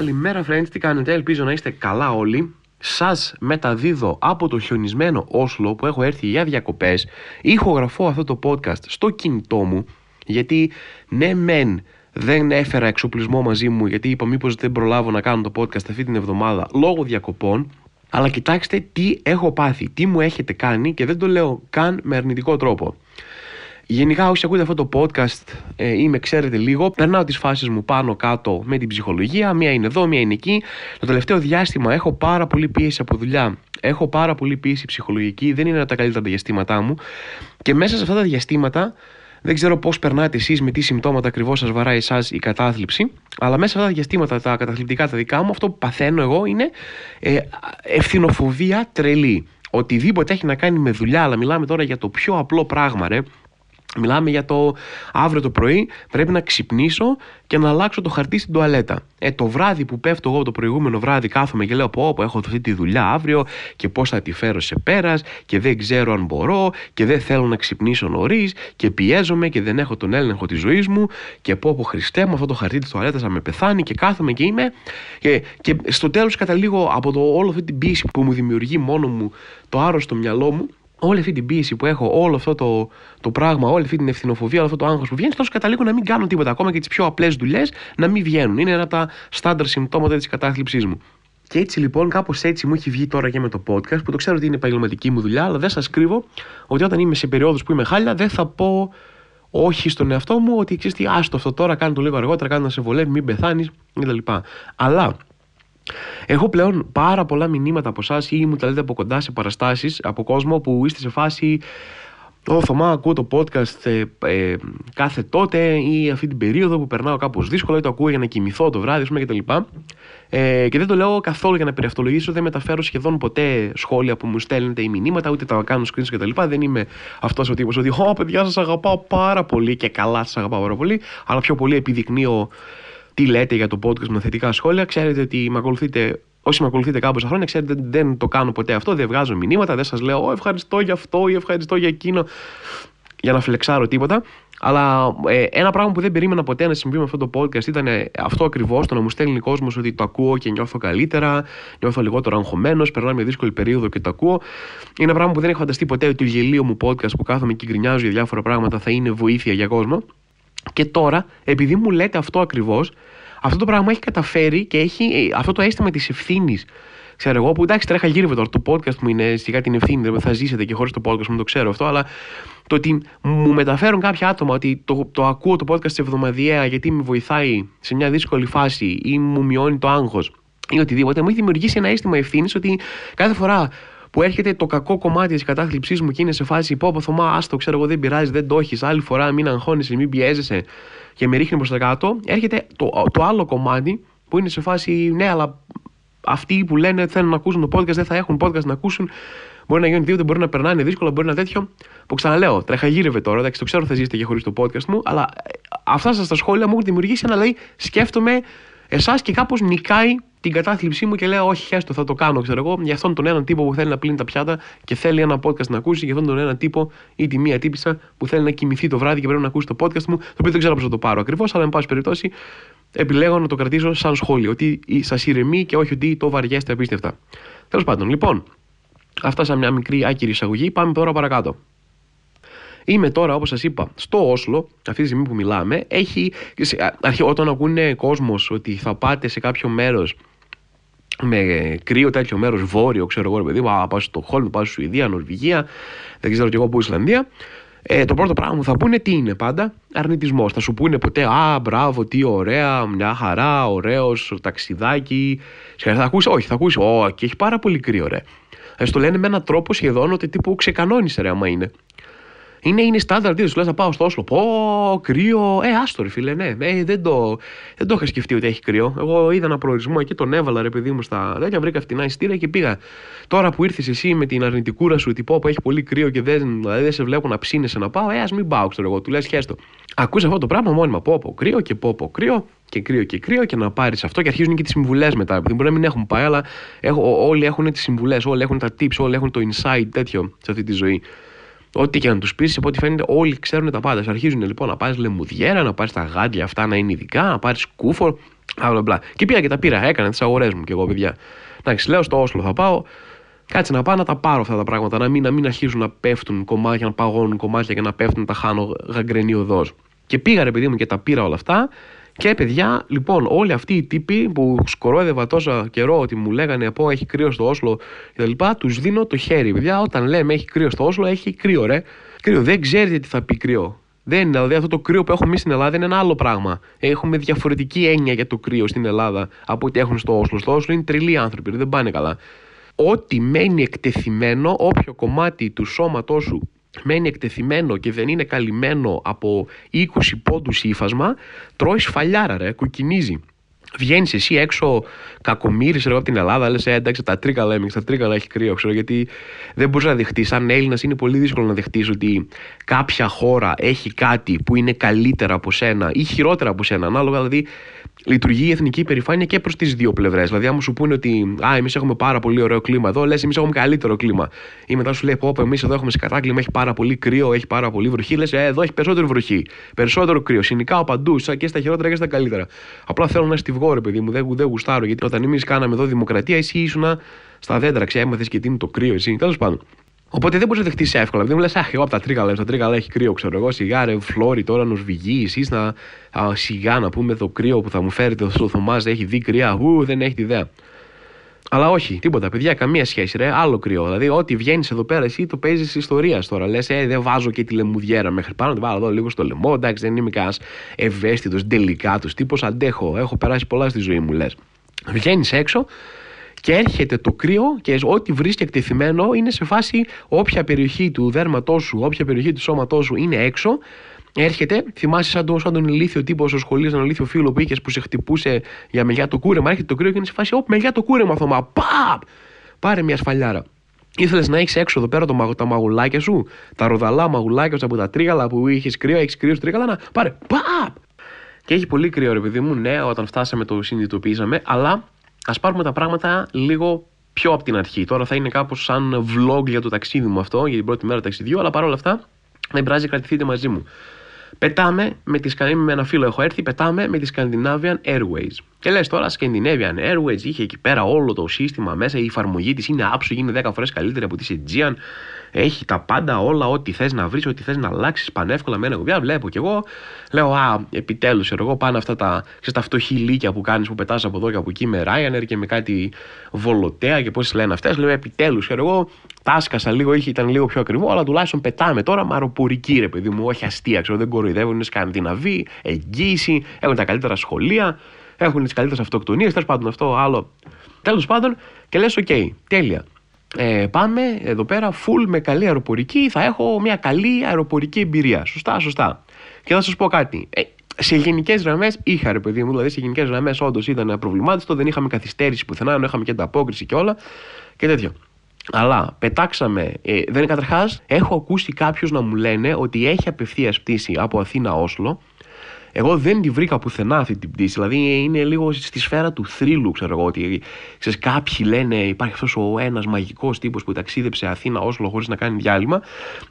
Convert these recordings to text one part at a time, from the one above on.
Καλημέρα friends, τι κάνετε, ελπίζω να είστε καλά όλοι. Σας μεταδίδω από το χιονισμένο Όσλο που έχω έρθει για διακοπές. Ηχογραφώ αυτό το podcast στο κινητό μου γιατί ναι μεν δεν έφερα εξοπλισμό μαζί μου γιατί είπα μήπως δεν προλάβω να κάνω το podcast αυτή την εβδομάδα λόγω διακοπών αλλά κοιτάξτε τι έχω πάθει, τι μου έχετε κάνει και δεν το λέω καν με αρνητικό τρόπο. Γενικά, όσοι ακούτε αυτό το podcast ε, ή με ξέρετε λίγο, περνάω τις φάσεις μου πάνω κάτω με την ψυχολογία. Μία είναι εδώ, μία είναι εκεί. Το τελευταίο διάστημα έχω πάρα πολύ πίεση από δουλειά. Έχω πάρα πολύ πίεση ψυχολογική. Δεν είναι τα καλύτερα διαστήματά μου. Και μέσα σε αυτά τα διαστήματα, δεν ξέρω πώς περνάτε εσείς, με τι συμπτώματα ακριβώς σας βαράει εσάς η κατάθλιψη. Αλλά μέσα σε αυτά τα διαστήματα, τα καταθλιπτικά τα δικά μου, αυτό που παθαίνω εγώ είναι ε, ευθυνοφοβία τρελή. Οτιδήποτε έχει να κάνει με δουλειά, αλλά μιλάμε τώρα για το πιο απλό πράγμα, ρε. Μιλάμε για το αύριο το πρωί πρέπει να ξυπνήσω και να αλλάξω το χαρτί στην τουαλέτα. Ε, το βράδυ που πέφτω εγώ το προηγούμενο βράδυ κάθομαι και λέω πω, πω έχω αυτή τη δουλειά αύριο και πώς θα τη φέρω σε πέρας και δεν ξέρω αν μπορώ και δεν θέλω να ξυπνήσω νωρίς και πιέζομαι και δεν έχω τον έλεγχο της ζωής μου και πω πω Χριστέ μου αυτό το χαρτί της τουαλέτας θα με πεθάνει και κάθομαι και είμαι και, και στο τέλος καταλήγω από το, όλο αυτή την πίεση που μου δημιουργεί μόνο μου το άρρωστο μυαλό μου όλη αυτή την πίεση που έχω, όλο αυτό το, το πράγμα, όλη αυτή την ευθυνοφοβία, όλο αυτό το άγχος που βγαίνει, τόσο καταλήγω να μην κάνω τίποτα. Ακόμα και τις πιο απλές δουλειές να μην βγαίνουν. Είναι ένα από τα στάνταρ συμπτώματα της κατάθλιψής μου. Και έτσι λοιπόν, κάπως έτσι μου έχει βγει τώρα και με το podcast, που το ξέρω ότι είναι επαγγελματική μου δουλειά, αλλά δεν σας κρύβω ότι όταν είμαι σε περιόδους που είμαι χάλια, δεν θα πω όχι στον εαυτό μου ότι ξέρεις τι, άστο αυτό τώρα, κάνει το λίγο αργότερα, κάνει να σε βολεύει, μην πεθάνεις κτλ. Αλλά Έχω πλέον πάρα πολλά μηνύματα από εσάς ή μου τα λέτε από κοντά σε παραστάσεις από κόσμο που είστε σε φάση. Ω Θωμά, ακούω το podcast ε, ε, κάθε τότε ή αυτή την περίοδο που περνάω κάπως δύσκολα ή το ακούω για να κοιμηθώ το βράδυ πούμε, κτλ. Ε, και δεν το λέω καθόλου για να περιευτολογήσω, δεν μεταφέρω σχεδόν ποτέ σχόλια που μου στέλνετε ή μηνύματα, ούτε τα κάνω screens κτλ. Δεν είμαι αυτός ο τύπος ότι, Ω παιδιά, σας αγαπάω πάρα πολύ και καλά σας αγαπάω πάρα πολύ, αλλά πιο πολύ επιδεικνύω τι λέτε για το podcast με θετικά σχόλια. Ξέρετε ότι με ακολουθείτε, όσοι με ακολουθείτε κάμποσα χρόνια, ξέρετε ότι δεν το κάνω ποτέ αυτό. Δεν βγάζω μηνύματα, δεν σας λέω ευχαριστώ για αυτό ή ευχαριστώ για εκείνο για να φλεξάρω τίποτα. Αλλά ε, ένα πράγμα που δεν περίμενα ποτέ να συμβεί με αυτό το podcast ήταν ε, αυτό ακριβώς, το να μου στέλνει κόσμος ότι το ακούω και νιώθω καλύτερα, νιώθω λιγότερο αγχωμένος, περνάω μια δύσκολη περίοδο και το ακούω. Είναι ένα πράγμα που δεν έχω φανταστεί ποτέ ότι το γελίο μου podcast που κάθομαι και γκρινιάζω για διάφορα πράγματα θα είναι βοήθεια για κόσμο. Και τώρα, επειδή μου λέτε αυτό ακριβώς, αυτό το πράγμα έχει καταφέρει και έχει ε, αυτό το αίσθημα της ευθύνης. Ξέρω εγώ που εντάξει τρέχα γύρω τώρα. Το podcast μου είναι σιγά την ευθύνη, δεν θα ζήσετε και χωρίς το podcast μου το ξέρω αυτό, αλλά το ότι μου μεταφέρουν κάποια άτομα ότι το, το ακούω το podcast εβδομαδιαία γιατί με βοηθάει σε μια δύσκολη φάση ή μου μειώνει το άγχος ή οτιδήποτε, μου έχει δημιουργήσει ένα αίσθημα ευθύνης ότι κάθε φορά που έρχεται το κακό κομμάτι της κατάθλιψής μου και είναι σε φάση πω, πω Θωμά, άστο, ξέρω εγώ, δεν πειράζει, δεν το έχεις. Άλλη φορά μην αγχώνεσαι, μην πιέζεσαι και με ρίχνει προς τα κάτω. Έρχεται το, το άλλο κομμάτι που είναι σε φάση ναι, αλλά αυτοί που λένε θέλουν να ακούσουν το podcast δεν θα έχουν podcast να ακούσουν. Μπορεί να γίνουν δύο, δεν μπορεί να περνάνε δύσκολα, μπορεί να τέτοιο. Που ξαναλέω, τρεχαγύρευε τώρα, εντάξει, το ξέρω θα ζήσετε και χωρίς το podcast μου, αλλά ε, αυτά σας τα σχόλια μου έχουν δημιουργήσει ένα λέει σκέφτομαι εσάς και κάπως νικάει την κατάθλιψή μου και λέω: Όχι, χέστο, θα το κάνω, ξέρω εγώ, για αυτόν τον έναν τύπο που θέλει να πλύνει τα πιάτα και θέλει ένα podcast να ακούσει, για αυτόν τον έναν τύπο ή τη μία τύπησα που θέλει να κοιμηθεί το βράδυ και πρέπει να ακούσει το podcast μου, το οποίο δεν ξέρω πώς θα το πάρω ακριβώς, αλλά εν πάση περιπτώσει επιλέγω να το κρατήσω σαν σχόλιο, ότι σας ηρεμεί και όχι ότι το βαριέστε απίστευτα. Τέλος πάντων, λοιπόν, αυτά σαν μια μικρή άκυρη εισαγωγή, πάμε τώρα παρακάτω. Είμαι τώρα, όπως σας είπα, στο Όσλο, αυτή τη στιγμή που μιλάμε. Έχει, όταν ακούνε κόσμος ότι θα πάτε σε κάποιο μέρος με κρύο τέτοιο μέρος, βόρειο, ξέρω εγώ, παιδί, πάω στο Χόλμ, πάω στη Σουηδία, Νορβηγία, δεν ξέρω κι εγώ πού Ισλανδία. Ε, το πρώτο πράγμα που θα πούνε τι είναι πάντα, αρνητισμός. Θα σου πούνε ποτέ, Α, μπράβο, τι ωραία, μια χαρά, ωραίος, ταξιδάκι. Θα ακούσει, όχι, θα ακούσει, Ω, και έχει πάρα πολύ κρύο, ρε. Ε, στο λένε με έναν τρόπο σχεδόν ότι τύπου ξεκανόνισε, ρε, άμα είναι. Είναι, είναι στάνταρ τι σου λες να πάω στο Όσλο. Πω, κρύο. Ε, άστο, ρε φίλε, ναι. Ε, δεν, το, δεν το είχα σκεφτεί ότι έχει κρύο. Εγώ είδα ένα προορισμό εκεί, τον έβαλα ρε παιδί μου στα τέτοια, βρήκα φτηνά ειστήρια και πήγα. Τώρα που ήρθες εσύ με την αρνητικούρα σου ότι πω που έχει πολύ κρύο και δεν, δηλαδή δεν σε βλέπω να ψήνεσαι να πάω, ε, ας μην πάω, ξέρω εγώ. Του λες, χέστο. Ακούς αυτό το πράγμα μόνιμα. Πω, πω κρύο και πω, πω κρύο και κρύο και κρύο και να πάρεις αυτό και αρχίζουν και τις συμβουλές μετά. Δεν μπορεί να μην έχουν πάει, αλλά έχω, όλοι έχουν τις συμβουλές, όλοι έχουν τα tips, όλοι έχουν το inside τέτοιο σε αυτή τη ζωή. Ό,τι και να τους πεις, από ό,τι φαίνεται, όλοι ξέρουν τα πάντα. Αρχίζουν λοιπόν να πάρεις λεμουδιέρα, να πάρεις τα γάντια αυτά να είναι ειδικά, να πάρεις κούφο. Μπλα, μπλα. Και πήγα και τα πήρα, έκανα τις αγορές μου και εγώ, παιδιά. Εντάξει, λέω στο Όσλο θα πάω. Κάτσε να πάω να τα πάρω αυτά τα πράγματα. Να μην, να μην αρχίζουν να πέφτουν κομμάτια, να παγώνουν κομμάτια και να πέφτουν, να τα χάνω γαγκρενή οδό. Και πήγα ρε παιδί μου και τα πήρα όλα αυτά. Και παιδιά, λοιπόν, όλοι αυτοί οι τύποι που σκορόδευα τόσο καιρό ότι μου λέγανε πω έχει κρύο στο Όσλο κτλ. Τους δίνω το χέρι. Παιδιά, όταν λέμε έχει κρύο στο Όσλο, έχει κρύο, ρε. Κρύο. Δεν ξέρετε τι θα πει κρύο. Δεν είναι, δηλαδή αυτό το κρύο που έχουμε εμείς στην Ελλάδα είναι ένα άλλο πράγμα. Έχουμε διαφορετική έννοια για το κρύο στην Ελλάδα από ό,τι έχουν στο Όσλο. Στο Όσλο είναι τρελοί άνθρωποι, δεν πάνε καλά. Ό,τι μένει εκτεθειμένο, όποιο κομμάτι του σώματός σου μένει εκτεθειμένο και δεν είναι καλυμμένο από 20 πόντους ύφασμα, τρώει σφαλιάρα ρε, κουκκινίζει. Βγαίνεις εσύ έξω κακομίρι από την Ελλάδα, λες: ε, εντάξει, τα τρίκαλα έμεινε, τα τρίκαλα έχει κρύο, ξέρω, γιατί δεν μπορείς να δεχτείς. Σαν Έλληνας είναι πολύ δύσκολο να δεχτείς ότι κάποια χώρα έχει κάτι που είναι καλύτερα από σένα ή χειρότερα από σένα. Ανάλογα δηλαδή λειτουργεί η εθνική υπερηφάνεια και προς τις δύο πλευρές. Δηλαδή, άμα σου πούνε ότι Α, εμείς έχουμε πάρα πολύ ωραίο κλίμα εδώ, λες: Εμείς έχουμε καλύτερο κλίμα. Ή μετά σου λέει: Πω, εμείς εδώ έχουμε σε κατάκλημα, έχει πάρα πολύ κρύο, έχει πάρα πολύ βροχή. Λες: ε, Εδώ έχει περισσότερη βροχή, περισσότερο κρύο. Συνικά παντού, και στα χειρότερα και στα καλύτερα. Απλά θέλω να στιβγώ, ρε παιδί μου, δεν, δεν γουστάρω. Γιατί όταν εμείς κάναμε εδώ δημοκρατία, εσύ ήσουν στα δέντρα, ξέρεις, και τι είναι το κρύο, εσύ. Τέλος πάντων. Οπότε δεν μπορείς να δεχτείς εύκολα. Δεν μου λε, Αχ, εγώ από τα τρίγαλα, τα τρίγαλα έχει κρύο, ξέρω εγώ. Σιγά, ρε, φλόρι τώρα, νοσβηγή, εσεί να. Α, σιγά να πούμε το κρύο που θα μου φέρετε στο Θωμάζ έχει δει κρύα. Ου, δεν έχει ιδέα. Αλλά όχι, τίποτα, παιδιά, καμία σχέση, ρε. Άλλο κρύο. Δηλαδή, ό,τι βγαίνεις εδώ πέρα, εσύ το παίζεις ιστορίας τώρα. Λες, ε, δεν βάζω και τη λεμουδιέρα μέχρι πάνω, την βάλω εδώ λίγο στο λαιμό. Εντάξει, δεν είμαι κανένας ευαίσθητος, τους τύπος. Αντέχω, έχω περάσει πολλά στη ζωή μου, λες. Βγαίνεις έξω, και έρχεται το κρύο και ό,τι βρίσκει εκτεθειμένο είναι σε φάση όποια περιοχή του δέρματός σου, όποια περιοχή του σώματός σου είναι έξω, έρχεται, θυμάσαι σαν, το, σαν τον ηλίθιο τύπο στο σχολείο, τον ηλίθιο φίλο που είχες που σε χτυπούσε για μελιά το κούρεμα. Έρχεται το κρύο και είναι σε φάση, Ωπ, μελιά το κούρεμα αυτό, μα παπ! Πάρε μια σφαλιάρα. Ήθελες να έχεις έξω εδώ πέρα το, τα μαγουλάκια σου, τα ροδαλά μαγουλάκια σου από τα τρίγαλα που είχες κρύο, έχεις κρύο τρίγαλα, να πάρε παπ! Και έχει πολύ κρύο, ρε παιδί μου, ναι, όταν φτάσαμε το συνειδητοποίησαμε, αλλά Α πάρουμε τα πράγματα λίγο πιο από την αρχή. Τώρα θα είναι κάπως σαν vlog για το ταξίδι μου αυτό, για την πρώτη μέρα ταξιδιού, αλλά παρόλα αυτά δεν πειράζει, κρατηθείτε μαζί μου. Πετάμε με, τη, με ένα φίλο έχω έρθει, πετάμε με τη Scandinavian Airways. Και λες τώρα, Scandinavian Airways είχε εκεί πέρα όλο το σύστημα μέσα, η εφαρμογή της είναι άψογη, είναι 10 φορές καλύτερη από τη Aegean. Έχει τα πάντα όλα, ό,τι θες να βρεις, ό,τι θες να αλλάξεις πανεύκολα με ένα κουμπιά. Βλέπω κι εγώ, λέω, Α, επιτέλους, εγώ πάνε αυτά τα, ξέρεις, τα φτωχή λύκια που κάνεις που πετάς από εδώ και από εκεί με Ryanair και με κάτι βολοτέα και πώς λένε αυτές. Λέω, επιτέλους, εγώ τάσκασα λίγο, είχε, ήταν λίγο πιο ακριβό, αλλά τουλάχιστον πετάμε τώρα με αεροπορική ρε παιδί μου, όχι αστεία, ξέρω, δεν κοροϊδεύουν, είναι Σκανδιναβοί, εγγύηση, έχουν τα καλύτερα σχολεία, έχουν τις καλύτερες αυτοκτονίες, τέλος πάντων αυτό άλλο. Τέλος πάντων, και λες, οκ, τέλεια ε, πάμε εδώ πέρα full με καλή αεροπορική, θα έχω μια καλή αεροπορική εμπειρία. Σωστά, σωστά. Και θα σας πω κάτι. Ε, σε γενικές γραμμές είχα ρε παιδί μου, δηλαδή σε γενικές γραμμές όντως ήταν απροβλημάτιστο, δεν είχαμε καθυστέρηση πουθενά, ενώ είχαμε και ανταπόκριση και όλα και τέτοιο. Αλλά πετάξαμε. Ε, δεν καταρχάς, έχω ακούσει κάποιους να μου λένε ότι έχει απευθείας πτήση από Αθήνα Όσλο εγώ δεν τη βρήκα πουθενά αυτή την πτήση. Δηλαδή είναι λίγο στη σφαίρα του θρύλου, ξέρω εγώ. Ότι ξέρεις, κάποιοι λένε υπάρχει αυτός ο ένας μαγικός τύπος που ταξίδεψε Αθήνα, Όσλο χωρίς να κάνει διάλειμμα.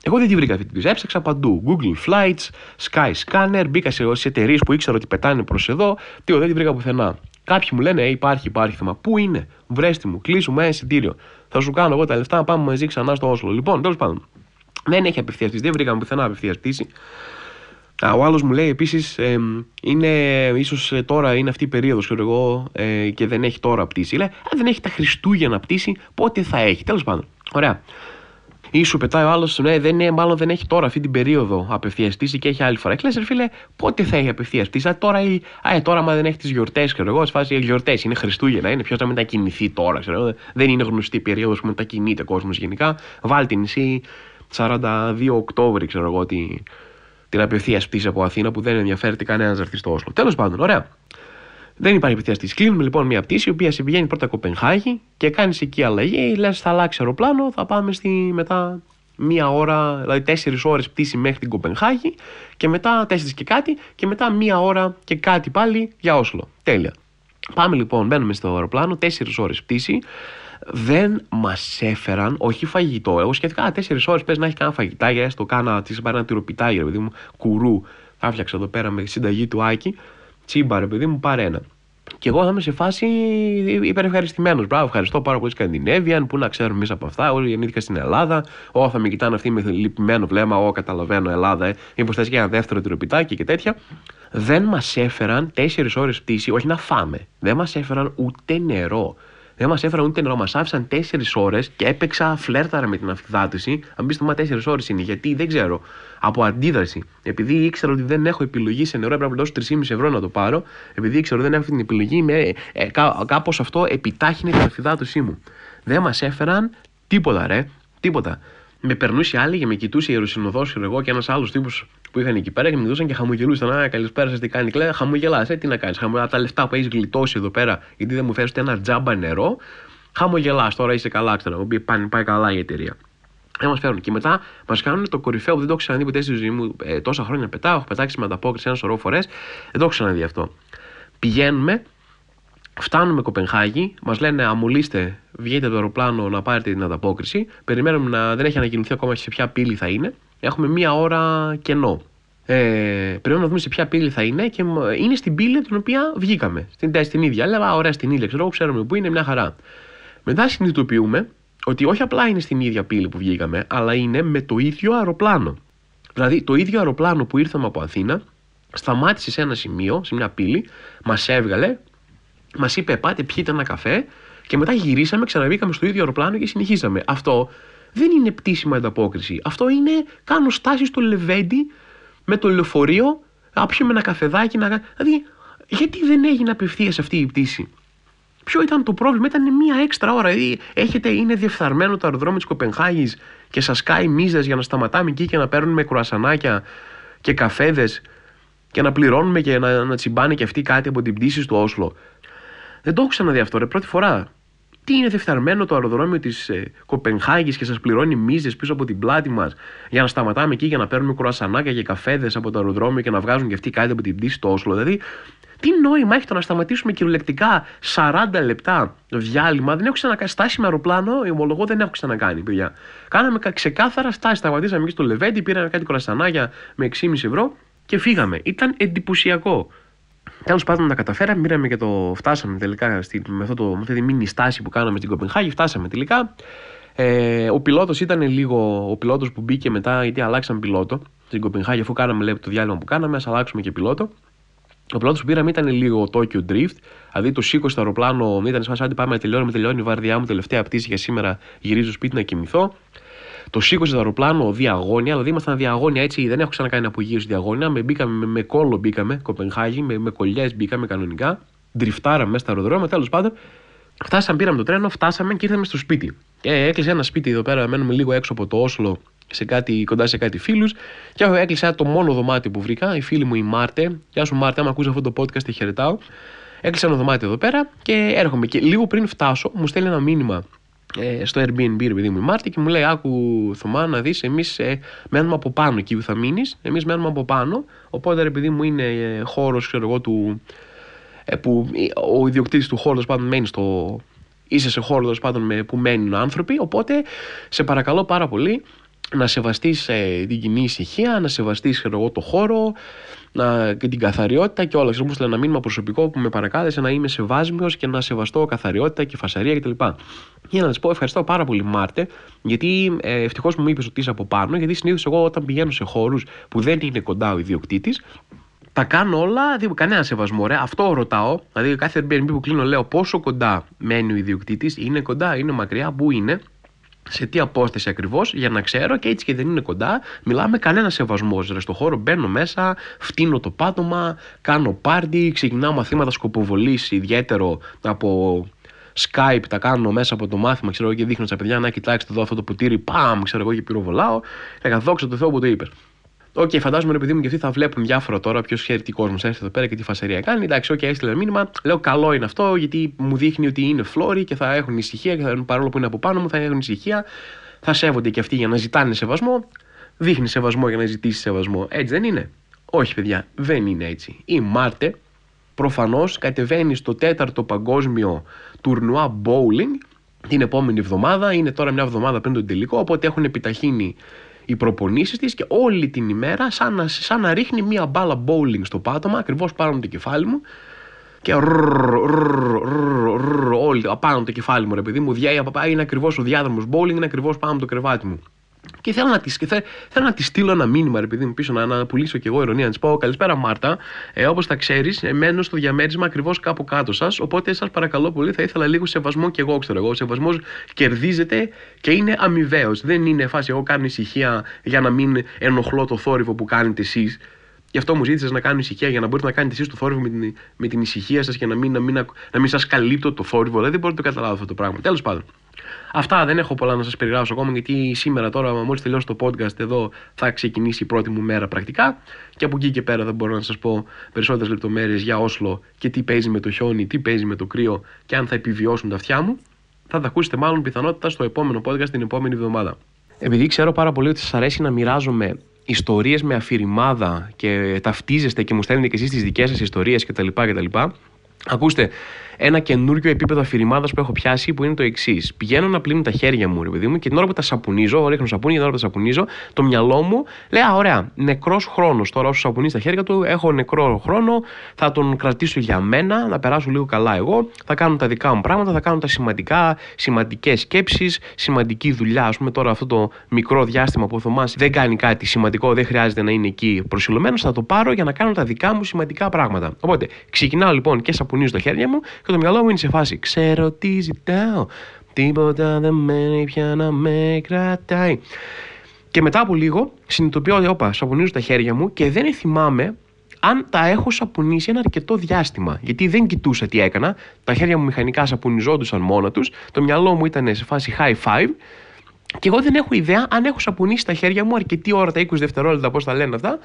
Εγώ δεν τη βρήκα αυτή την πτήση. Έψαξα παντού. Google Flights, Sky Scanner, μπήκα σε εταιρείες που ήξερα ότι πετάνε προς εδώ. Τι, δεν τη βρήκα πουθενά. Κάποιοι μου λένε, «Ε, υπάρχει, υπάρχει θέμα. Πού είναι, βρέστη μου, κλείσουμε ένα εισιτήριο. Θα σου κάνω εγώ τα λεφτά να πάμε μαζί ξανά στο Όσλο. Λοιπόν, τέλος πάντων. Δεν έχει απευθείας πτήση, δεν βρήκαμε πουθενά απευθείας πτήση. Ο άλλος μου λέει επίσης, ε, είναι ίσως ε, τώρα είναι αυτή η περίοδος, ξέρω εγώ, ε, και δεν έχει τώρα πτήση. Λέει, αν δεν έχει τα Χριστούγεννα πτήση, πότε θα έχει. Τέλος πάντων. Ωραία. Ή σου πετάει ο άλλος, ναι, δεν είναι, μάλλον δεν έχει τώρα αυτή την περίοδο απευθείας πτήση και έχει άλλη φορά. Και λε, φίλε, πότε θα έχει απευθείας πτήση. Α, τώρα, ή, α, τώρα, μα δεν έχει τις γιορτές, ξέρω εγώ, σφάζει γιορτές, είναι Χριστούγεννα, είναι ποιος να μετακινηθεί τώρα, ξέρω εγώ. Δεν είναι γνωστή η περίοδος που μετακινείται κόσμος γενικά. Βάλει την νησί 42 Οκτώβρη, ξέρω εγώ, ότι την απευθείας πτήση από Αθήνα που δεν ενδιαφέρεται κανένας να έρθει στο Όσλο. Τέλος πάντων, ωραία. Δεν υπάρχει απευθείας πτήση. Κλείνουμε λοιπόν μια πτήση η οποία σε πηγαίνει πρώτα Κοπενχάγη και κάνει εκεί αλλαγή. Λες, θα αλλάξει αεροπλάνο, θα πάμε στη, μετά μία ώρα, δηλαδή τέσσερις ώρες πτήση μέχρι την Κοπενχάγη και μετά τέσσερις και κάτι και μετά μία ώρα και κάτι πάλι για Όσλο. Τέλεια. Πάμε λοιπόν, μπαίνουμε στο αεροπλάνο, τέσσερις ώρες πτήση δεν μας έφεραν, όχι φαγητό. Εγώ σκέφτηκα, τέσσερις ώρες πες να έχει κάνα φαγητάγια, έστω κάνα, τη πάρει ένα τυροπιτάγια, παιδί μου, κουρού. Θα έφτιαξα εδώ πέρα με συνταγή του Άκη. Τσίμπα, ρε παιδί μου, πάρε ένα. Και εγώ θα είμαι σε φάση υπερευχαριστημένος. Μπράβο, ευχαριστώ πάρα πολύ Σκανδινέβιαν, που να ξέρουμε εμείς από αυτά. Όλοι γεννήθηκα στην Ελλάδα. Ω, θα με κοιτάνε αυτοί με λυπημένο βλέμμα. Ω, καταλαβαίνω Ελλάδα, ε. Μήπως θες και ένα δεύτερο τυροπιτάκι και τέτοια. Δεν μας έφεραν τέσσερις ώρες πτήση, όχι να φάμε. Δεν μας έφεραν ούτε νερό. Δεν μας έφεραν ούτε νερό. Μας άφησαν τέσσερις ώρες και έπαιξα φλέρταρα με την αφιδάτηση. Αν πεις το τέσσερις ώρες είναι. Γιατί δεν ξέρω. Από αντίδραση. Επειδή ήξερα ότι δεν έχω επιλογή σε νερό, έπρεπε να δώσω 3,5 ευρώ να το πάρω. Επειδή ήξερα ότι δεν έχω την επιλογή, με, ε, κά, κάπως αυτό επιτάχυνε την αφιδάτωσή μου. Δεν μας έφεραν τίποτα, ρε. Τίποτα. Με περνούσε άλλη και με κοιτούσε η Ιεροσυνοδός, εγώ και ένας άλλος τύπος που είχαν εκεί πέρα και με μιλούσαν και χαμογελούσαν. Α, καλησπέρα σας, τι κάνει. Κλαίω, χαμογελάς, ε, τι να κάνεις. Χαμογελά τα λεφτά που έχεις γλιτώσει εδώ πέρα, γιατί δεν μου φέρεις ένα τζάμπα νερό. Χαμογελάς, τώρα είσαι καλά, ξέρω. Πάει, πάει καλά η εταιρεία. Δεν μας φέρουν. Και μετά μας κάνουν το κορυφαίο που δεν το έχω ξαναδεί ποτέ στη ζωή μου. Ε, τόσα χρόνια πετάω, έχω πετάξει με ανταπόκριση ένα σωρό φορές. Δεν το έχω ξαναδεί αυτό. Πηγαίνουμε, φτάνουμε Κοπενχάγη, μας λένε αμολύστε, βγείτε από το αεροπλάνο να πάρετε την ανταπόκριση. Περιμένουμε να δεν έχει ανακοινωθεί ακόμα σε ποια πύλη θα είναι. Έχουμε μία ώρα κενό. Ε, πρέπει να δούμε σε ποια πύλη θα είναι και είναι στην πύλη την οποία βγήκαμε. Στην, στην ίδια. Λέω, ωραία, στην ίδια, ξέρω, ξέρουμε που είναι, μια χαρά. Μετά συνειδητοποιούμε ότι όχι απλά είναι στην ίδια πύλη που βγήκαμε, αλλά είναι με το ίδιο αεροπλάνο. Δηλαδή, το ίδιο αεροπλάνο που ήρθαμε από Αθήνα σταμάτησε σε ένα σημείο, σε μια πύλη, μας έβγαλε, μας είπε: Πάτε, πιείτε ένα καφέ, και μετά γυρίσαμε, ξαναβήκαμε στο ίδιο αεροπλάνο και συνεχίσαμε. Αυτό δεν είναι πτήσιμο ανταπόκριση. Αυτό είναι κάνω στάση στο Λεβέντι με το λεωφορείο, με ένα καφεδάκι. Να... Δηλαδή, γιατί δεν έγινε απευθείας αυτή η πτήση; Ποιο ήταν το πρόβλημα, ήταν μία έξτρα ώρα. Δηλαδή, έχετε, είναι διεφθαρμένο το αεροδρόμιο της Κοπενχάγης και σας κάει μίζες για να σταματάμε εκεί και να παίρνουμε κουρασανάκια και καφέδες και να πληρώνουμε και να, να τσιμπάνε και αυτοί κάτι από την πτήση στο Όσλο. Δεν το έχω ξαναδεί αυτό, ρε, πρώτη φορά. Τι είναι διεφθαρμένο το αεροδρόμιο της ε, Κοπενχάγης και σας πληρώνει μίζες πίσω από την πλάτη μας για να σταματάμε εκεί για να παίρνουμε κουρασανάκια και καφέδες από το αεροδρόμιο και να βγάζουν και αυτοί κάτι από την πτήση στο Όσλο. Δηλαδή, τι νόημα έχει το να σταματήσουμε κυριολεκτικά 40 λεπτά διάλειμμα; Δεν έχω ξανακάνει. Στάση με αεροπλάνο, ομολογώ δεν έχω ξανακάνει, παιδιά. Κάναμε ξεκάθαρα στάση. Σταματήσαμε εκεί στο Λεβέντι, πήραμε κάτι κουρασανάκια με 6,5 ευρώ και φύγαμε. Ήταν εντυπωσιακό. Τέλος πάντων, τα καταφέραμε, μοίραμε και το φτάσαμε τελικά στη, με, αυτό το, με αυτή τη μήνυ στάση που κάναμε στην Κοπενχάγη. Φτάσαμε τελικά. Ε, ο πιλότος ήταν λίγο. Ο πιλότος που μπήκε μετά, γιατί αλλάξαμε πιλότο στην Κοπενχάγη, αφού κάναμε λέει, το διάλειμμα που κάναμε, ας αλλάξουμε και πιλότο. Ο πιλότος που πήραμε ήταν λίγο Tokyo Drift, δηλαδή το σήκω στο αεροπλάνο, ήταν σαν ότι πάμε να τελειώνουμε, τελειώνει η βαρδιά μου, τελευταία πτήση για σήμερα, γυρίζω σπίτι να κοιμηθώ. Το σήκωσε το αεροπλάνο διαγώνια, δηλαδή ήμασταν διαγώνια έτσι, δεν έχω ξανακάνει απογείωση διαγώνια. Με, μπήκαμε, με, με κόλλο μπήκαμε, Κοπενχάγη, με, με κολλιές μπήκαμε κανονικά. Ντριφτάραμε μέσα στα αεροδρόμια, τέλος πάντων. Φτάσαμε, πήραμε το τρένο, φτάσαμε και ήρθαμε στο σπίτι. Ε, έκλεισε ένα σπίτι εδώ πέρα, μένουμε λίγο έξω από το Όσλο, σε κάτι, κοντά σε κάτι φίλους. Και έκλεισα το μόνο δωμάτιο που βρήκα, η φίλη μου η Μάρτε. Γεια σου Μάρτε, άμα ακούσει αυτό το podcast, τη χαιρετάω. Έκλεισα ένα δωμάτιο εδώ πέρα και έρχομαι. Και λίγο πριν φτάσω, μου στέλνει ένα μήνυμα ε, στο Airbnb, επειδή μου η Μάρτη, και μου λέει: Άκου, Θωμά, να δεις, εμείς ε, μένουμε από πάνω εκεί που θα μείνεις. Εμείς μένουμε από πάνω. Οπότε, επειδή μου είναι ε, χώρος, ξέρω εγώ, του. Ε, που ο ιδιοκτήτης του χώρου πάντων μένει στο. Είσαι σε χώρο πάντων που μένουν άνθρωποι. Οπότε, σε παρακαλώ πάρα πολύ να σεβαστείς ε, την κοινή ησυχία, να σεβαστείς το χώρο να, και την καθαριότητα και όλα. Όπως ένα μήνυμα προσωπικό που με παρακάλεσε να είμαι σεβάσμιο και να σεβαστώ καθαριότητα και φασαρία κτλ. Για να σα πω, ευχαριστώ πάρα πολύ, Μάρτε, γιατί ε, ευτυχώς μου είπες ότι είσαι από πάνω, γιατί συνήθως εγώ όταν πηγαίνω σε χώρους που δεν είναι κοντά ο ιδιοκτήτης, τα κάνω όλα, δηλαδή κανένα σεβασμό. Ρε. Αυτό ρωτάω. Δηλαδή, κάθε Airbnb που κλείνω, λέω πόσο κοντά μένει ο ιδιοκτήτης, είναι κοντά, είναι μακριά, πού είναι σε τι απόσταση ακριβώς, για να ξέρω και έτσι και δεν είναι κοντά. Μιλάμε κανένα σεβασμός. Ρε στο χώρο μπαίνω μέσα, φτύνω το πάτωμα, κάνω πάρτι, ξεκινάω μαθήματα σκοποβολής ιδιαίτερο από Skype, τα κάνω μέσα από το μάθημα, ξέρω εγώ και δείχνω στα παιδιά να κοιτάξτε εδώ αυτό το ποτήρι, μπαμ, ξέρω εγώ και πυροβολάω. Λέω δόξα τω Θεώ που το είπες. OK, okay, φαντάζομαι ρε παιδί μου και αυτοί θα βλέπουν διάφορα τώρα. Ποιος ξέρει τι κόσμος έρθει εδώ πέρα και τι φασαρία κάνει. Εντάξει, OK, okay, έστειλε μήνυμα. Λέω καλό είναι αυτό γιατί μου δείχνει ότι είναι φλώροι και θα έχουν ησυχία και θα, παρόλο που είναι από πάνω μου θα έχουν ησυχία. Θα σέβονται και αυτοί για να ζητάνε σεβασμό. Δείχνει σεβασμό για να ζητήσει σεβασμό. Έτσι δεν είναι; Όχι, παιδιά, δεν είναι έτσι. Η Μάρτε προφανώς κατεβαίνει στο τέταρτο παγκόσμιο τουρνουά bowling την επόμενη εβδομάδα. Είναι τώρα μια εβδομάδα πριν τον τελικό, οπότε έχουν επιταχύνει οι προπονήσεις της και όλη την ημέρα σαν να, σαν να ρίχνει μία μπάλα bowling στο πάτωμα, ακριβώς πάνω από το κεφάλι μου. και όλη απάνω το κεφάλι μου, ρε παιδί μου, διάει από είναι ακριβώς ο διάδρομος bowling, είναι ακριβώς πάνω από το κρεβάτι μου. Και θέλω να τη θέλω, θέλω να της στείλω ένα μήνυμα, επειδή μου πίσω, να, να πουλήσω κι εγώ ηρωνία. Να της πω: Καλησπέρα, Μάρτα. Ε, Όπως τα ξέρεις, μένω στο διαμέρισμα ακριβώς κάπου κάτω σας. Οπότε σας παρακαλώ πολύ, θα ήθελα λίγο σεβασμό κι εγώ, ξέρω εγώ. Ο σεβασμός κερδίζεται και είναι αμοιβαίος. Δεν είναι φάση εγώ κάνω ησυχία για να μην ενοχλώ το θόρυβο που κάνετε εσείς. Γι' αυτό μου ζήτησες να κάνω ησυχία για να μπορείτε να κάνετε εσείς το θόρυβο με την, με την ησυχία σας και να μην, να μην, να μην σας καλύπτω το θόρυβο. Δηλαδή δεν μπορείτε να το καταλάβω αυτό το πράγμα. Τέλος πάντων. Αυτά δεν έχω πολλά να σας περιγράψω ακόμα γιατί σήμερα τώρα, μόλις τελειώσει το podcast εδώ, θα ξεκινήσει η πρώτη μου μέρα πρακτικά. Και από εκεί και πέρα δεν μπορώ να σας πω περισσότερες λεπτομέρειες για Όσλο και τι παίζει με το χιόνι, τι παίζει με το κρύο και αν θα επιβιώσουν τα αυτιά μου. Θα τα ακούσετε μάλλον πιθανότητα στο επόμενο podcast την επόμενη εβδομάδα. Επειδή ξέρω πάρα πολύ ότι σας αρέσει να μοιράζομαι ιστορίες με αφηρημάδα και ταυτίζεστε και μου στέλνετε και εσείς τις δικές σας ιστορίες κτλ. Ακούστε, ένα καινούριο επίπεδο αφηρημάδας που έχω πιάσει που είναι το εξής. Πηγαίνω να πλύνω τα χέρια μου, ρε παιδί μου, και την ώρα που τα σαπονίζω, ρίχνω σαπούνι, την ώρα που τα σαπονίζω, το μυαλό μου λέει: Α, ωραία, νεκρός χρόνος. Τώρα, όσο σαπουνίζει τα χέρια του, έχω νεκρό χρόνο, θα τον κρατήσω για μένα, να περάσω λίγο καλά εγώ, θα κάνω τα δικά μου πράγματα, θα κάνω τα σημαντικά, σημαντικές σκέψεις, σημαντική δουλειά. Α πούμε, τώρα αυτό το μικρό διάστημα που ο Θωμάς δεν κάνει κάτι σημαντικό, δεν χρειάζεται να είναι εκεί προσιλωμένος, θα το πάρω για να κάνω τα δικά μου σημαντικά πράγματα. Οπότε, ξεκινάω λοιπόν και σαπουνίζω τα χέρια μου και το μυαλό μου είναι σε φάση. Ξέρω τι ζητάω. Τίποτα δεν μένει πια να με κρατάει. Και μετά από λίγο συνειδητοποιώ ότι όπα, σαπουνίζω τα χέρια μου και δεν θυμάμαι αν τα έχω σαπουνίσει ένα αρκετό διάστημα. Γιατί δεν κοιτούσα τι έκανα. Τα χέρια μου μηχανικά σαπουνιζόντουσαν μόνα τους. Το μυαλό μου ήταν σε φάση high five. Και εγώ δεν έχω ιδέα αν έχω σαπουνίσει τα χέρια μου αρκετή ώρα, τα 20 δευτερόλεπτα, πώς τα λένε αυτά,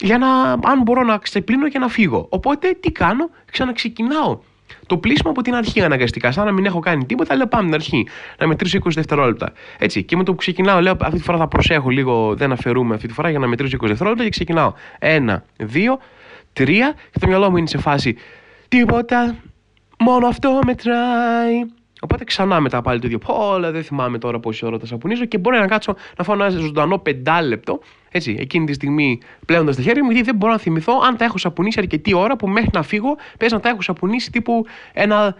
για να, αν μπορώ να ξεπλύνω και να φύγω. Οπότε τι κάνω, ξαναξεκινάω το πλήσιμο από την αρχή αναγκαστικά, σαν να μην έχω κάνει τίποτα, λέω πάμε την αρχή. Να μετρήσω 20 δευτερόλεπτα. Έτσι. Και με το που ξεκινάω, λέω αυτή τη φορά θα προσέχω λίγο, δεν αφαιρούμε αυτή τη φορά για να μετρήσω 20 δευτερόλεπτα και ξεκινάω. Ένα, δύο, τρία και το μυαλό μου είναι σε φάση τίποτα, μόνο αυτό μετράει. Οπότε ξανά μετά πάλι το ίδιο. Όλα δεν θυμάμαι τώρα πόση ώρα θα σαπουνίζω και μπορεί να κάτσω να φάω ένα ζωντανό πεντάλεπτο έτσι, εκείνη τη στιγμή πλέοντα τα χέρια μου, γιατί δεν μπορώ να θυμηθώ αν τα έχω σαπουνίσει αρκετή ώρα που μέχρι να φύγω πες να τα έχω σαπουνίσει τύπου ένα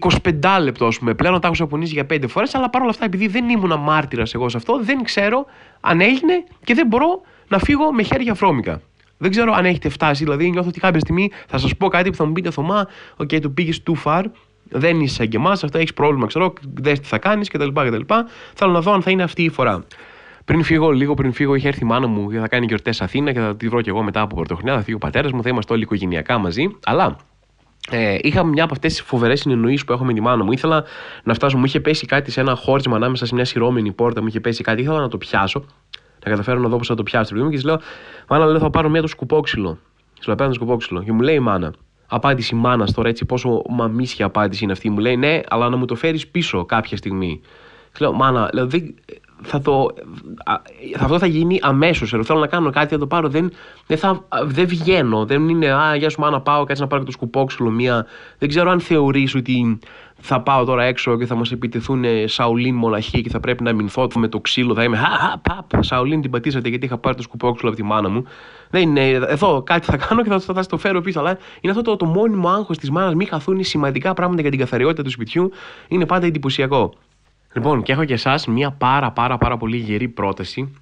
25 λεπτό, ας πούμε. Πλέον τα έχω σαπουνίσει για 5 φορές, αλλά παρόλα αυτά, επειδή δεν ήμουν μάρτυρας εγώ σε αυτό, δεν ξέρω αν έγινε και δεν μπορώ να φύγω με χέρια βρώμικα. Δεν ξέρω αν έχετε φτάσει, δηλαδή νιώθω ότι κάποια στιγμή θα σας πω κάτι που θα μου πείτε Θωμά, OK, okay, του πήγες too far, δεν είσαι σαν και εμάς, αυτό έχεις πρόβλημα, ξέρω, δες τι θα κάνεις κτλ, κτλ. Θέλω να δω αν θα είναι αυτή η φορά. Πριν φύγω, λίγο πριν φύγω, είχε έρθει η μάνα μου και θα κάνει γιορτές Αθήνα και θα τη βρω και εγώ μετά από πρωτοχρονιά. Θα φύγει ο πατέρας μου, θα είμαστε όλοι οικογενειακά μαζί. Αλλά ε, είχα μια από αυτές τις φοβερές συνεννοήσεις που έχω με τη μάνα μου. Ήθελα να φτάσω, μου είχε πέσει κάτι σε ένα χώρισμα ανάμεσα σε μια σειρώμενη πόρτα, μου είχε πέσει κάτι. Ήθελα να το πιάσω, να καταφέρω να δω πώς θα το πιάσω. Και της λέω, Μάνα, λέω, θα πάρω μια το σκουπόξυλο. Της λέω, Παίρνω το σκουπόξυλο. Και μου λέει η μάνα, απάντηση μάνας τώρα έτσι, πόσο μαμίσια απάντηση είναι αυτή. Μου λέει, Ναι, αλλά να μου το φέρεις πίσω κάποια στιγμή. Της λέω, Μάνα, λέω, θα το, αυτό θα γίνει αμέσως. Θέλω να κάνω κάτι, θα το πάρω. Δεν, δεν, θα, δεν βγαίνω. Δεν είναι, Α, γεια σου, να πάω, κάτσε να πάρω και το σκουπόξυλο μία. Δεν ξέρω αν θεωρείς ότι θα πάω τώρα έξω και θα μας επιτεθούν Σαουλίν μοναχοί και θα πρέπει να μηνθώ με το ξύλο. Θα είμαι, Χα, παπ, Σαουλίν την πατήσατε γιατί είχα πάρει το σκουπόξυλο από τη μάνα μου. Δεν είναι, εδώ κάτι θα κάνω και θα, θα, θα το φέρω πίσω. Αλλά είναι αυτό το, το μόνιμο άγχος της μάνας. Μην χαθούν σημαντικά πράγματα για την καθαριότητα του σπιτιού. Είναι πάντα εντυπωσιακό. Λοιπόν, και έχω και εσάς μια πάρα πάρα πάρα πολύ γερή πρόταση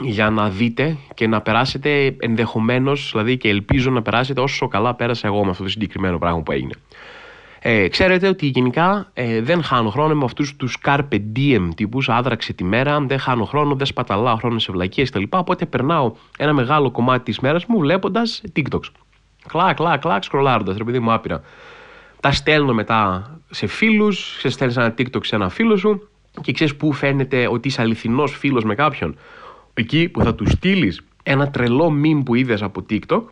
για να δείτε και να περάσετε ενδεχομένως, δηλαδή και ελπίζω να περάσετε όσο καλά πέρασα εγώ με αυτό το συγκεκριμένο πράγμα που έγινε. Ε, ξέρετε ότι γενικά ε, δεν χάνω χρόνο με αυτούς τους carpe diem τύπους, άδραξε τη μέρα, δεν χάνω χρόνο, δεν σπαταλάω χρόνο σε βλακίες κτλ. Οπότε περνάω ένα μεγάλο κομμάτι της μέρας μου βλέποντας TikToks. Κλακ, κλακ, κλακ, σκρολάροντας, ρε παιδί μου άπειρα. Τα στέλνω μετά σε φίλους, σε στέλνεις ένα TikTok σε ένα φίλο σου και ξέρεις πού φαίνεται ότι είσαι αληθινός φίλος με κάποιον. Εκεί που θα του στείλεις ένα τρελό meme που είδες από TikTok,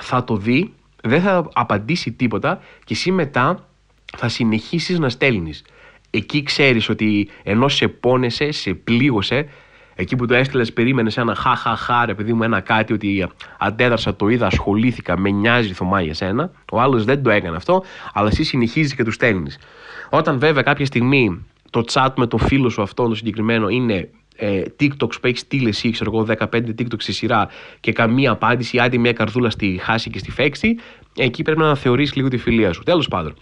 θα το δει, δεν θα απαντήσει τίποτα και εσύ μετά θα συνεχίσεις να στέλνεις. Εκεί ξέρεις ότι ενώ σε πόνεσαι, σε πλήγωσε, εκεί που το έστειλες, περίμενες ένα χαχαχά, ρε παιδί μου, ένα κάτι ότι αντέδρασα, το είδα, ασχολήθηκα, με νοιάζει Θωμά για σένα. Ο άλλος δεν το έκανε αυτό, αλλά εσύ συνεχίζεις και του στέλνεις. Όταν βέβαια κάποια στιγμή το chat με το φίλο σου αυτό το συγκεκριμένο είναι ε, TikToks που έχεις στείλει εσύ, ξέρω εγώ, 15 TikToks στη σειρά και καμία απάντηση, άντε μια καρδούλα στη χάση και στη φέξη, εκεί πρέπει να αναθεωρήσει λίγο τη φιλία σου. Τέλος πάντων.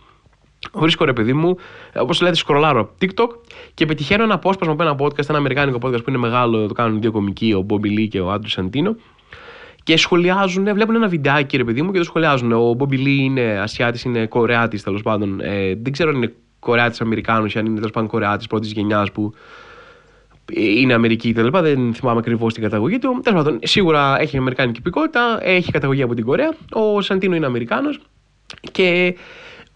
Βρίσκω ρε παιδί μου, όπως λέτε, σκρολάρω TikTok και πετυχαίνω ένα απόσπασμα από ένα podcast, ένα αμερικάνικο podcast που είναι μεγάλο, το κάνουν δύο κομικοί, ο Bobby Lee και ο Άντρου Σαντίνο. Και σχολιάζουν, βλέπουν ένα βιντεάκι ρε παιδί μου και το σχολιάζουν. Ο Bobby Lee είναι Ασιάτης, είναι Κορεάτης τέλος πάντων. Ε, δεν ξέρω αν είναι Κορεάτης Αμερικάνος ή αν είναι τέλος πάντων Κορεάτης πρώτης γενιάς που είναι Αμερική κτλ. Δεν θυμάμαι ακριβώς την καταγωγή του. Τέλος πάντων, σίγουρα έχει Αμερικάνικη υπηκότητα, έχει καταγωγή από την Κορέα. Ο Σαντίνο είναι Αμερικάνος και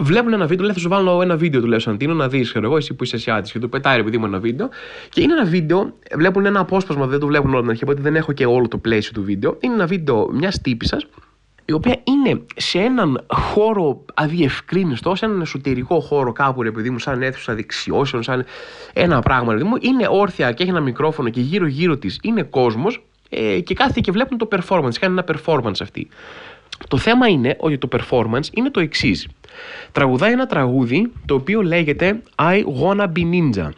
βλέπουν ένα βίντεο, λέει θα σου βάλω ένα βίντεο του λέω Σαντίνο να δεις, ξέρω εγώ, εσύ που είσαι Ασιάτης και του πετάει επειδή μου ένα βίντεο. Και είναι ένα βίντεο, βλέπουν ένα απόσπασμα, δεν το βλέπουν όλο την αρχή, οπότε δεν έχω και όλο το πλαίσιο του βίντεο. Είναι ένα βίντεο μιας τύπησα, η οποία είναι σε έναν χώρο αδιευκρίνηστο, σε έναν εσωτερικό χώρο κάπου, ρε παιδί μου, σαν αίθουσα δεξιώσεων, σαν ένα πράγμα, ρε παιδί μου. Είναι όρθια και έχει ένα μικρόφωνο και γύρω-γύρω της είναι κόσμος ε, και κάθεται και βλέπουν το performance. Κάνει ένα performance αυτή. Το θέμα είναι ότι το performance είναι το εξής. Τραγουδάει ένα τραγούδι το οποίο λέγεται I wanna be ninja.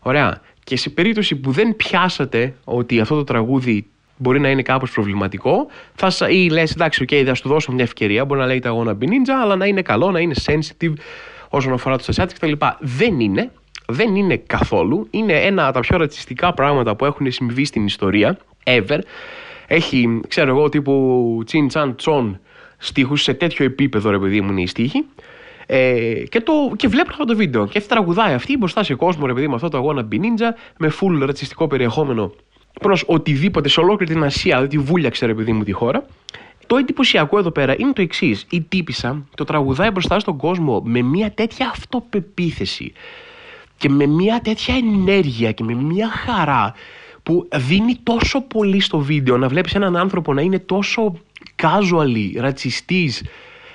Ωραία. Και σε περίπτωση που δεν πιάσατε ότι αυτό το τραγούδι μπορεί να είναι κάπως προβληματικό, θα, ή λες, εντάξει, okay, θα σου δώσω μια ευκαιρία. Μπορεί να λέγεται I wanna be ninja, αλλά να είναι καλό, να είναι sensitive όσον αφορά τους Ασιάτε κτλ. Δεν είναι. Δεν είναι καθόλου. Είναι ένα από τα πιο ρατσιστικά πράγματα που έχουν συμβεί στην ιστορία ever. Έχει, ξέρω εγώ, τύπου Τσιν Τσαν Τσον στίχους σε τέτοιο επίπεδο, ρε παιδί μου, είναι η στίχη. Ε, και, το, και βλέπουν αυτό το βίντεο. Και τραγουδάει αυτή μπροστά σε κόσμο, ρε παιδί με αυτό το αγώνα Μπινίντζα, με full ρατσιστικό περιεχόμενο προς οτιδήποτε σε ολόκληρη την Ασία, δηλαδή τη βούλιαξε, ρε παιδί μου, τη χώρα. Το εντυπωσιακό εδώ πέρα είναι το εξής. Η τύπησα το τραγουδάει μπροστά στον κόσμο με μια τέτοια αυτοπεποίθηση και με μια τέτοια ενέργεια και με μια χαρά που δίνει τόσο πολύ στο βίντεο να βλέπεις έναν άνθρωπο να είναι τόσο casually, ρατσιστής,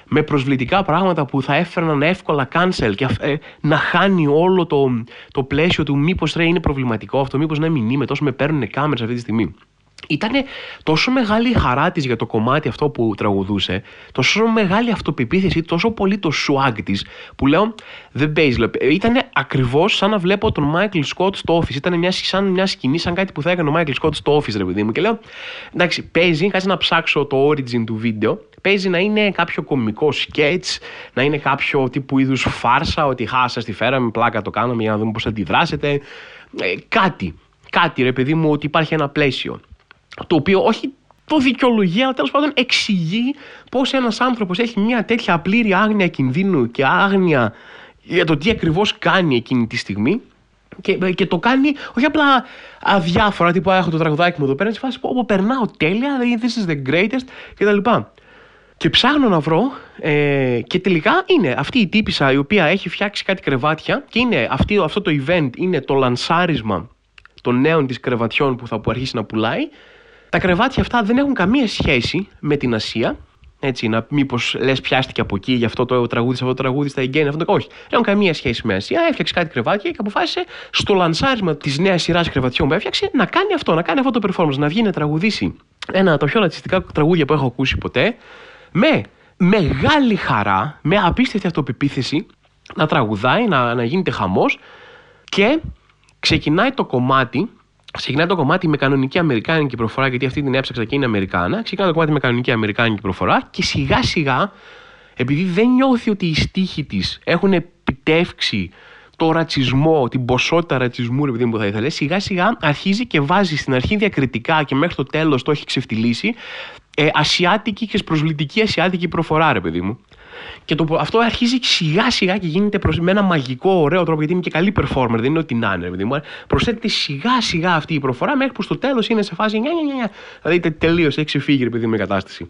με προσβλητικά πράγματα που θα έφερναν εύκολα cancel και ε, να χάνει όλο το, το πλαίσιο του μήπως ρε είναι προβληματικό αυτό, μήπως να μην είμαι, τόσο με παίρνουν κάμερες αυτή τη στιγμή. Ήταν τόσο μεγάλη η χαρά της για το κομμάτι αυτό που τραγουδούσε, τόσο μεγάλη αυτοπεποίθηση, τόσο πολύ το swag της, που λέω δεν παίζει. Ήταν ακριβώς σαν να βλέπω τον Michael Scott στο office. Ήταν μια, σαν μια σκηνή, σαν κάτι που θα έκανε ο Michael Scott στο office, ρε παιδί μου. Και λέω, εντάξει, παίζει, κάτσε να ψάξω το origin του βίντεο. Παίζει να είναι κάποιο κομικό sketch, να είναι κάποιο τύπου είδους φάρσα, ότι χάσα τη φέραμε, πλάκα το κάναμε για να δούμε πώς αντιδράσετε. Ε, κάτι. Κάτι, ρε παιδί μου, ότι υπάρχει ένα πλαίσιο το οποίο όχι το δικαιολογεί, αλλά τέλος πάντων εξηγεί πώς ένας άνθρωπος έχει μια τέτοια πλήρη άγνοια κινδύνου και άγνοια για το τι ακριβώς κάνει εκείνη τη στιγμή. Και, και το κάνει όχι απλά αδιάφορα, τύπου έχω το τραγουδάκι μου εδώ πέρα, σε φάση που περνάω τέλεια, this is the greatest κτλ. Και ψάχνω να βρω ε, και τελικά είναι αυτή η τύπησα η οποία έχει φτιάξει κάτι κρεβάτια και είναι αυτή, αυτό το event είναι το λανσάρισμα των νέων της κρεβατιών που θα που αρχίσει να πουλάει τα κρεβάτια αυτά δεν έχουν καμία σχέση με την Ασία. Έτσι, να μήπως λες πιάστηκε από εκεί, γι' αυτό το τραγούδι, αυτό το τραγούδι στα εγγένεια, αυτό το όχι. Δεν έχουν καμία σχέση με Ασία. Έφτιαξε κάτι κρεβάτια και αποφάσισε στο λανσάρισμα της νέας σειράς κρεβατιών που έφτιαξε να κάνει αυτό, να κάνει αυτό το performance, να βγει να τραγουδήσει ένα από τα πιο ρατσιστικά τραγούδια που έχω ακούσει ποτέ, με μεγάλη χαρά, με απίστευτη αυτοπεποίθηση, να τραγουδάει, να, να γίνεται χαμός και ξεκινάει το κομμάτι Ξεκινάει το κομμάτι με κανονική Αμερικάνικη προφορά, γιατί αυτή την έψαξα και είναι Αμερικάνα. Ξεκινάει το κομμάτι με κανονική Αμερικάνικη προφορά και σιγά σιγά, επειδή δεν νιώθει ότι οι στίχοι της έχουν επιτεύξει το ρατσισμό, την ποσότητα ρατσισμού, επειδή μου θα ήθελε, σιγά σιγά αρχίζει και βάζει στην αρχή διακριτικά και μέχρι το τέλος το έχει ξεφτυλίσει ε, ασιάτικη και προσβλητική ασιάτικη προφορά, ρε παιδί μου. Και το, αυτό αρχίζει σιγά σιγά και γίνεται προς, με ένα μαγικό ωραίο τρόπο, γιατί είναι και καλή performer, δεν είναι ότι να είναι. Δηλαδή, προσθέτει σιγά σιγά αυτή η προφορά μέχρι που στο τέλος είναι σε φάση νιά, νιά, νιά. Δηλαδή τελείω έχει ξεφύγει επειδή με κατάσταση.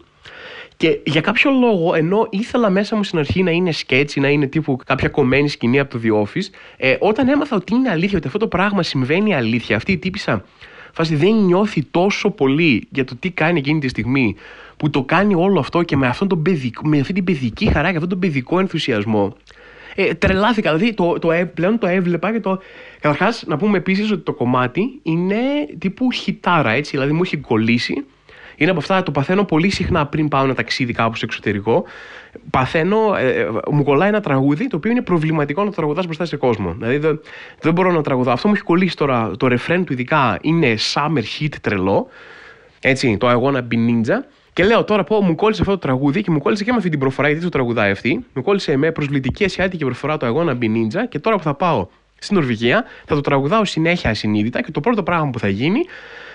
Και για κάποιο λόγο, ενώ ήθελα μέσα μου στην αρχή να είναι σκέτσι, να είναι τύπου κάποια κομμένη σκηνή από το The Office, ε, όταν έμαθα ότι είναι αλήθεια, ότι αυτό το πράγμα συμβαίνει αλήθεια, αυτή η τύπησα φάση δεν νιώθει τόσο πολύ για το τι κάνει εκείνη τη στιγμή που το κάνει όλο αυτό και με, αυτόν τον παιδικό, με αυτή την παιδική χαρά και αυτόν τον παιδικό ενθουσιασμό. Ε, τρελάθηκα, δηλαδή το, το, πλέον το έβλεπα και το. Καταρχάς, να πούμε επίσης ότι το κομμάτι είναι τύπου χιτάρα, έτσι, δηλαδή μου έχει κολλήσει. Είναι από αυτά, το παθαίνω πολύ συχνά πριν πάω ένα ταξίδι κάπου στο εξωτερικό. Παθαίνω, ε, ε, μου κολλάει ένα τραγούδι το οποίο είναι προβληματικό να το τραγουδάς μπροστά σε κόσμο. Δηλαδή δεν, δεν μπορώ να τραγουδάω. Αυτό μου έχει κολλήσει τώρα. Το ρεφρέν του ειδικά είναι summer hit τρελό. Έτσι, το I wanna be ninja. Και λέω τώρα πω μου κόλλησε αυτό το τραγούδι και μου κόλλησε και με αυτή την προφορά γιατί το τραγουδάει αυτή. Μου κόλλησε με προσβλητική ασιάτικη προφορά το αγώνα Be Ninja και τώρα που θα πάω στην Νορβηγία θα το τραγουδάω συνέχεια ασυνείδητα και το πρώτο πράγμα που θα γίνει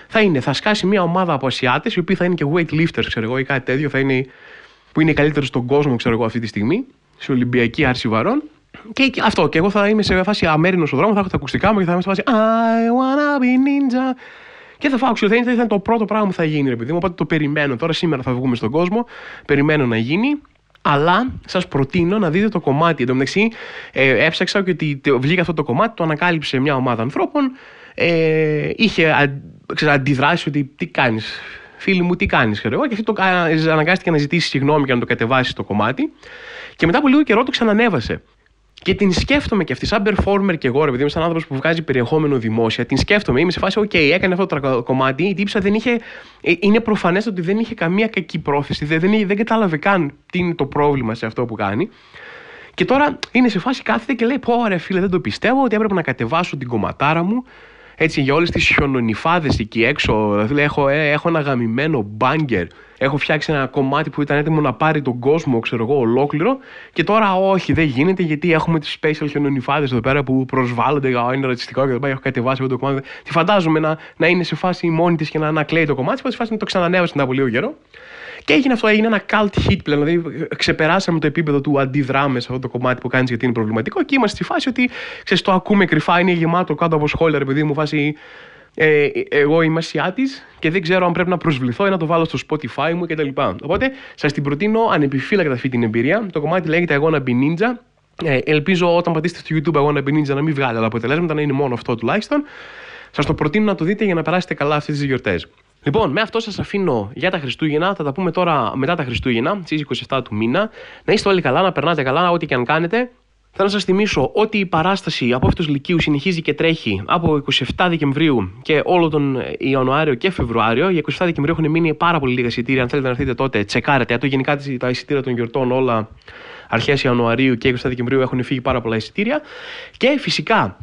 θα είναι θα σκάσει μια ομάδα από Ασιάτες οι οποίοι θα είναι και weightlifters, ξέρω εγώ, ή κάτι τέτοιο, θα είναι, που είναι οι καλύτεροι στον κόσμο, ξέρω εγώ, αυτή τη στιγμή, σε Ολυμπιακή άρση βαρών. Και αυτό, και εγώ θα είμαι σε φάση αμέρινο στο δρόμο, θα έχω τα ακουστικά μου και θα είμαι σε φάση I wanna be ninja. Και θα φάω οξυδένει, θα ήταν το πρώτο πράγμα που θα γίνει, ρε παιδί μου. Οπότε το περιμένω. Τώρα σήμερα θα βγούμε στον κόσμο. Περιμένω να γίνει. Αλλά σας προτείνω να δείτε το κομμάτι. Εν τω μεταξύ, ε, έψαξα και ότι βγήκε αυτό το κομμάτι, το ανακάλυψε μια ομάδα ανθρώπων. Ε, είχε α, ξέρω, αντιδράσεις ότι τι κάνεις, φίλοι μου, τι κάνεις, ξέρω εγώ. Και αυτό το αναγκάστηκε να ζητήσει συγγνώμη και να το κατεβάσει το κομμάτι. Και μετά από λίγο καιρό το ξανανέβασε. Και την σκέφτομαι και αυτή, σαν performer και εγώ, επειδή είμαι σαν άνθρωπος που βγάζει περιεχόμενο δημόσια, την σκέφτομαι. Είμαι σε φάση, OK, έκανε αυτό το κομμάτι. Η τύψα δεν είχε. Ε, είναι προφανές ότι δεν είχε καμία κακή πρόθεση. Δεν, δεν, δεν κατάλαβε καν τι είναι το πρόβλημα σε αυτό που κάνει. Και τώρα είναι σε φάση κάθεται και λέει: Πω, ρε φίλε, δεν το πιστεύω ότι έπρεπε να κατεβάσω την κομματάρα μου έτσι για όλες τις χιονονιφάδες εκεί έξω. Δηλαδή έχω, ε, έχω ένα γαμημένο μπάγκερ. Έχω φτιάξει ένα κομμάτι που ήταν έτοιμο να πάρει τον κόσμο, ξέρω εγώ, ολόκληρο. Και τώρα όχι, δεν γίνεται γιατί έχουμε τις special χιονονιφάδες εδώ πέρα που προσβάλλονται για είναι ρατσιστικό και δεν Έχω κατεβάσει αυτό το κομμάτι. Τι φαντάζομαι να, να είναι σε φάση μόνη της και να, να κλαίει το κομμάτι. Σε φάση να το ξανανέβασε μετά από λίγο καιρό. Και έγινε αυτό, έγινε ένα cult hit πλέον. Δηλαδή, ξεπεράσαμε το επίπεδο του αντιδράμε σε αυτό το κομμάτι που κάνεις γιατί είναι προβληματικό και είμαστε στη φάση ότι ξέρεις, το ακούμε κρυφά, είναι γεμάτο κάτω από σχόλια, ρε παιδί μου, φάση. Ε, εγώ είμαι Ασιάτης και δεν ξέρω αν πρέπει να προσβληθώ ή να το βάλω στο Spotify μου κτλ. Οπότε σας την προτείνω ανεπιφύλακτα αυτή την εμπειρία. Το κομμάτι λέγεται Αγώνα Be Ninja. Ε, ελπίζω όταν πατήσετε στο YouTube Αγώνα Be Ninja να μην βγάλει άλλα αποτελέσματα, να είναι μόνο αυτό τουλάχιστον. Σας το προτείνω να το δείτε για να περάσετε καλά αυτές τις γιορτές. Λοιπόν, με αυτό σας αφήνω για τα Χριστούγεννα. Θα τα πούμε τώρα μετά τα Χριστούγεννα, στις 27 του μήνα. Να είστε όλοι καλά, να περνάτε καλά, ό,τι και αν κάνετε. Θέλω να σας θυμίσω ότι η παράσταση από αυτούς Λυκείους συνεχίζει και τρέχει από 27 Δεκεμβρίου και όλο τον Ιανουάριο και Φεβρουάριο. Για 27 Δεκεμβρίου έχουν μείνει πάρα πολύ λίγα εισιτήρια. Αν θέλετε να έρθετε τότε, τσεκάρετε. Το γενικά τα εισιτήρια των γιορτών όλα αρχές Ιανουαρίου και 27 Δεκεμβρίου έχουν φύγει πάρα πολλά εισιτήρια. Και φυσικά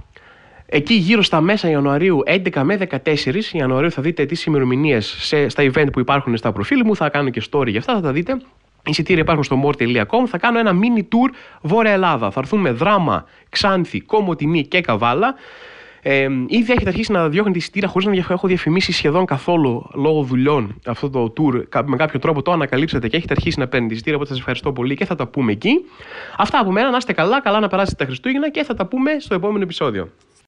Εκεί γύρω στα μέσα Ιανουαρίου, 11 με 14 Ιανουαρίου, θα δείτε τις ημερομηνίες στα event που υπάρχουν στα προφίλ μου. Θα κάνω και story για αυτά, θα τα δείτε. Οι εισιτήρια υπάρχουν στο more.com. Θα κάνω ένα mini tour Βόρεια Ελλάδα. Θα έρθουμε δράμα, Ξάνθη, Κομωτινή και Καβάλα. Ε, ήδη έχετε αρχίσει να διώχνετε εισιτήρια χωρίς να έχω διαφημίσει σχεδόν καθόλου λόγω δουλειών αυτό το tour. Με κάποιο τρόπο το ανακαλύψατε και έχετε αρχίσει να παίρνετε εισιτήρια. Οπότε σας ευχαριστώ πολύ και θα τα πούμε εκεί. Αυτά από μένα. Να είστε καλά, καλά να περάσετε τα Χριστούγεννα και θα τα πούμε στο επόμενο επεισόδιο.